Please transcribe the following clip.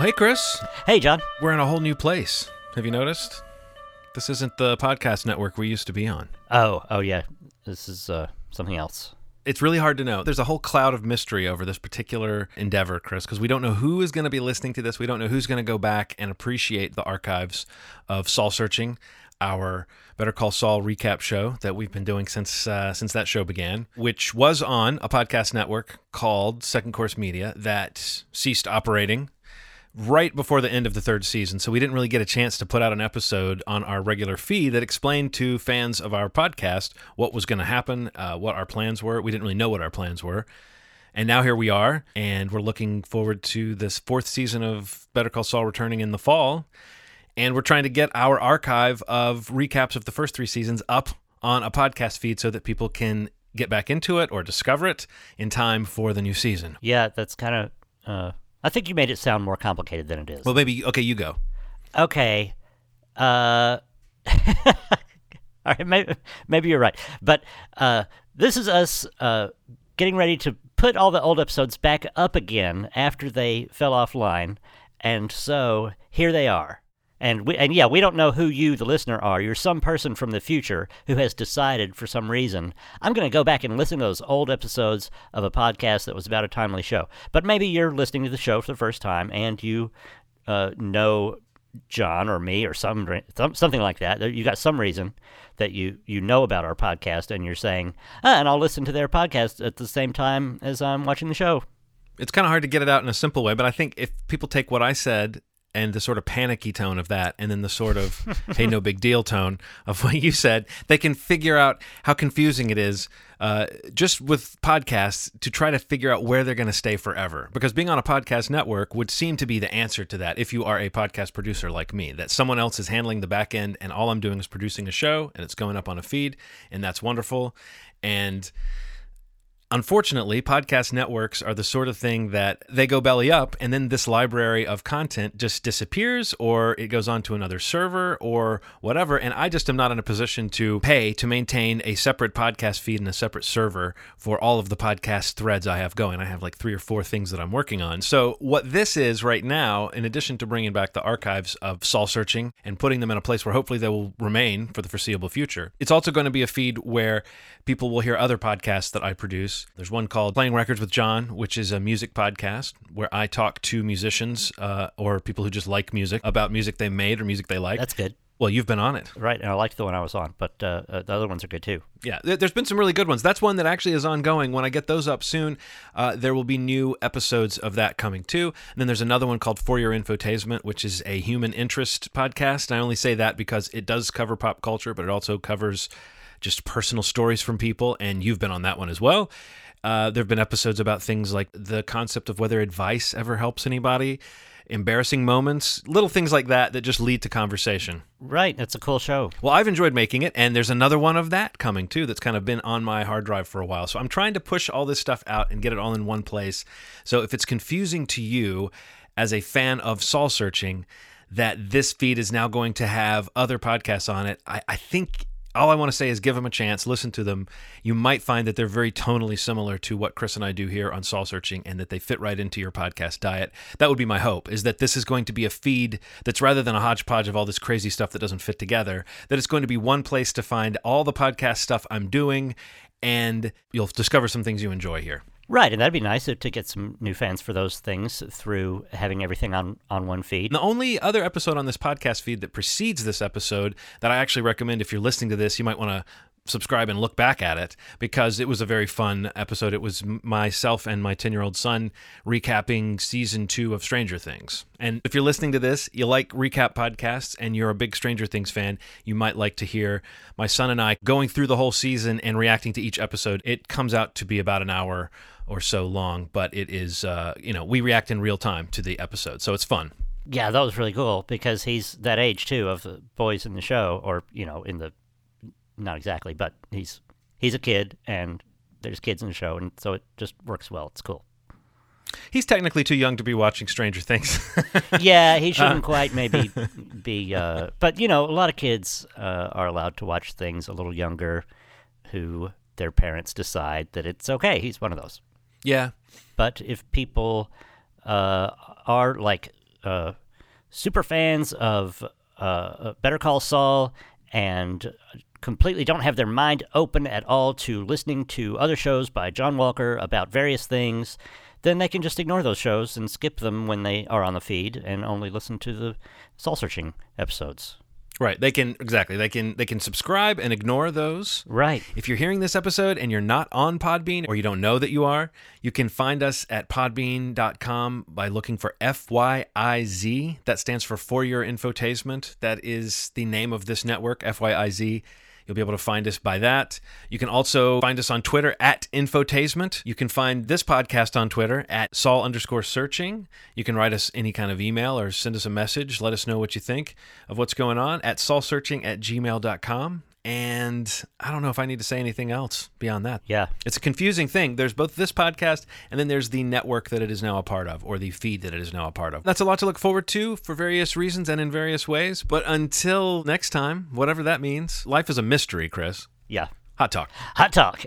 hey, Chris. Hey, John. We're in a whole new place. Have you noticed? This isn't the podcast network we used to be on. Oh, oh yeah. This is uh, something else. It's really hard to know. There's a whole cloud of mystery over this particular endeavor, Chris, because we don't know who is going to be listening to this. We don't know who's going to go back and appreciate the archives of Saul Searching, our Better Call Saul recap show that we've been doing since uh, since that show began, which was on a podcast network called Second Course Media that ceased operating right before the end of the third season. So we didn't really get a chance to put out an episode on our regular feed that explained to fans of our podcast what was going to happen, uh, what our plans were. We didn't really know what our plans were. And now here we are, and we're looking forward to this fourth season of Better Call Saul returning in the fall. And we're trying to get our archive of recaps of the first three seasons up on a podcast feed so that people can get back into it or discover it in time for the new season. Yeah, that's kind of. Uh, I think you made it sound more complicated than it is. Well, maybe, okay, you go. okay. Uh, all right, maybe, maybe you're right. But uh, this is us uh, getting ready to put all the old episodes back up again after they fell offline. And so here they are. And we, and yeah, we don't know who you, the listener, are. You're some person from the future who has decided for some reason, I'm going to go back and listen to those old episodes of a podcast that was about a timely show. But maybe you're listening to the show for the first time and you uh, know John or me or some, some something like that. You got some reason that you you know about our podcast and you're saying, ah, and I'll listen to their podcast at the same time as I'm watching the show. It's kind of hard to get it out in a simple way, but I think if people take what I said and the sort of panicky tone of that, and then the sort of hey, no big deal tone of what you said, they can figure out how confusing it is uh, just with podcasts to try to figure out where they're going to stay forever. Because being on a podcast network would seem to be the answer to that if you are a podcast producer like me, that someone else is handling the back end, and all I'm doing is producing a show and it's going up on a feed, and that's wonderful. And Unfortunately, podcast networks are the sort of thing that they go belly up, and then this library of content just disappears, or it goes on to another server, or whatever. And I just am not in a position to pay to maintain a separate podcast feed and a separate server for all of the podcast threads I have going. I have like three or four things that I'm working on. So, what this is right now, in addition to bringing back the archives of Saul Searching and putting them in a place where hopefully they will remain for the foreseeable future, it's also going to be a feed where people will hear other podcasts that I produce there's one called Playing Records with John, which is a music podcast where I talk to musicians uh, or people who just like music about music they made or music they like. That's good. Well, you've been on it. Right, and I liked the one I was on, but uh, uh, the other ones are good too. Yeah, there's been some really good ones. That's one that actually is ongoing. When I get those up soon, uh, there will be new episodes of that coming too. And then there's another one called For Your Infotazement, which is a human interest podcast. And I only say that because it does cover pop culture, but it also covers just personal stories from people. And you've been on that one as well. Uh, there have been episodes about things like the concept of whether advice ever helps anybody, embarrassing moments, little things like that that just lead to conversation. Right. It's a cool show. Well, I've enjoyed making it, and there's another one of that coming too that's kind of been on my hard drive for a while. So I'm trying to push all this stuff out and get it all in one place. So if it's confusing to you as a fan of Saul searching, that this feed is now going to have other podcasts on it, I, I think all I want to say is give them a chance, listen to them. You might find that they're very tonally similar to what Chris and I do here on Saul Searching and that they fit right into your podcast diet. That would be my hope, is that this is going to be a feed that's rather than a hodgepodge of all this crazy stuff that doesn't fit together, that it's going to be one place to find all the podcast stuff I'm doing and you'll discover some things you enjoy here. Right, and that'd be nice to get some new fans for those things through having everything on, on one feed. The only other episode on this podcast feed that precedes this episode that I actually recommend if you're listening to this, you might want to subscribe and look back at it because it was a very fun episode. It was myself and my 10 year old son recapping season two of Stranger Things. And if you're listening to this, you like recap podcasts and you're a big Stranger Things fan, you might like to hear my son and I going through the whole season and reacting to each episode. It comes out to be about an hour or so long, but it is, uh, you know, we react in real time to the episode. So it's fun. Yeah, that was really cool because he's that age too of the boys in the show, or you know, in the not exactly, but he's he's a kid and there's kids in the show, and so it just works well. It's cool. He's technically too young to be watching Stranger Things. yeah, he shouldn't uh. quite maybe be. Uh, but you know, a lot of kids uh, are allowed to watch things a little younger, who their parents decide that it's okay. He's one of those. Yeah. But if people uh, are like uh, super fans of uh, Better Call Saul and completely don't have their mind open at all to listening to other shows by John Walker about various things, then they can just ignore those shows and skip them when they are on the feed and only listen to the Saul searching episodes. Right. They can exactly. They can they can subscribe and ignore those. Right. If you're hearing this episode and you're not on Podbean or you don't know that you are, you can find us at podbean.com by looking for FYIZ. That stands for For Your Infotazement. That is the name of this network, FYIZ. You'll be able to find us by that. You can also find us on Twitter at Infotazement. You can find this podcast on Twitter at Saul underscore searching. You can write us any kind of email or send us a message. Let us know what you think of what's going on at saulsearching at gmail.com. And I don't know if I need to say anything else beyond that. Yeah. It's a confusing thing. There's both this podcast and then there's the network that it is now a part of, or the feed that it is now a part of. That's a lot to look forward to for various reasons and in various ways. But until next time, whatever that means, life is a mystery, Chris. Yeah. Hot talk. Hot talk.